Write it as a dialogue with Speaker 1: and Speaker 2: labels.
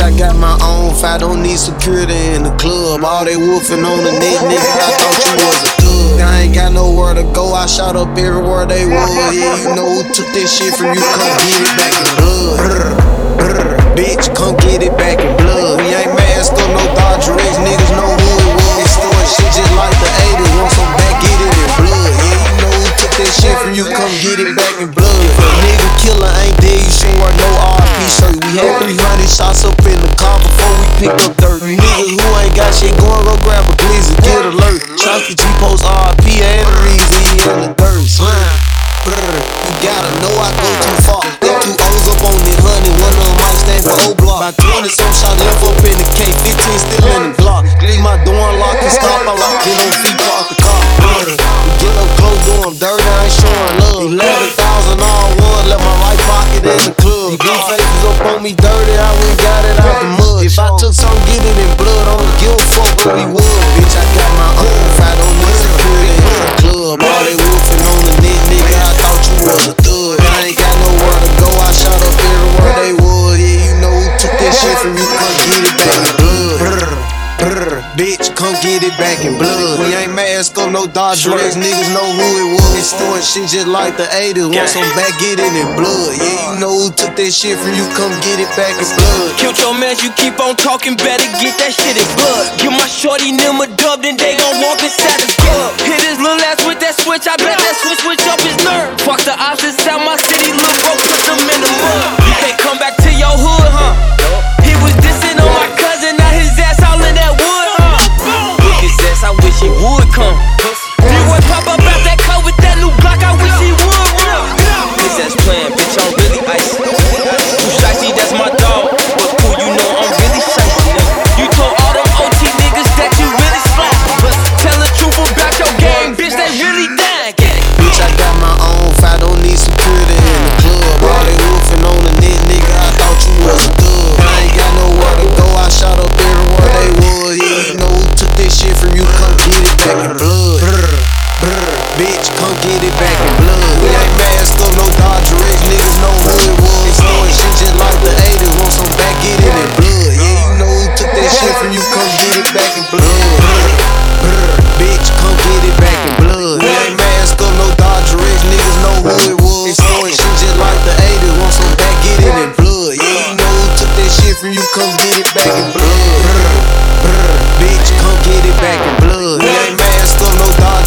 Speaker 1: I got my own fight. don't need security in the club. All they wolfing on the net, nigga. I thought you was a thug. I ain't got nowhere to go. I shot up everywhere they was. Yeah, you know who took this shit from you? Come get it back in blood. Brr, brr, bitch, come get it back in blood. We ain't masked up, no Dodger X. Niggas know who it was. It's doing shit just like the 80s. Want some back, get it in blood. Yeah, you know who took that shit from you? Come get it back in blood. Picked up dirt. Niggas who ain't got shit going, go grab a glizzy, get alert. Chunky G post RP and the reason he in the dirt. Brr, you gotta know I go too far. Got two O's up on it, honey. One of them might stand for O block. About 20 some shot left up in the K, 15 still 41 bitch, come get it back in blood. We ain't masked up, no Dodger X, niggas know who it was. It's doing shit just like the 80s. Want some back, get it in blood. Yeah, you uh. know who took that shit from you, come get it back in blood. Killed your man, you keep on talking, better get that shit in blood. Give my shorty them a dub, then they gon' walk inside the club. Hit his little ass with that switch, I bet that switch switch up bitch, come get it back in blood. We ain't masked up, no Dodger niggas know who it was. Doing shit just like the 80s, want some back, get it in blood. Yeah, you know who took that shit from you, come get it back in blood.
Speaker 2: Bitch, come get it back in blood. We ain't masked up, no niggas know who it was. Just like the 80s, want some back, get it in blood. Yeah, you know who took that shit from you, come get it back in blood. Bitch, come get it back in blood. We ain't masked up, no Dodger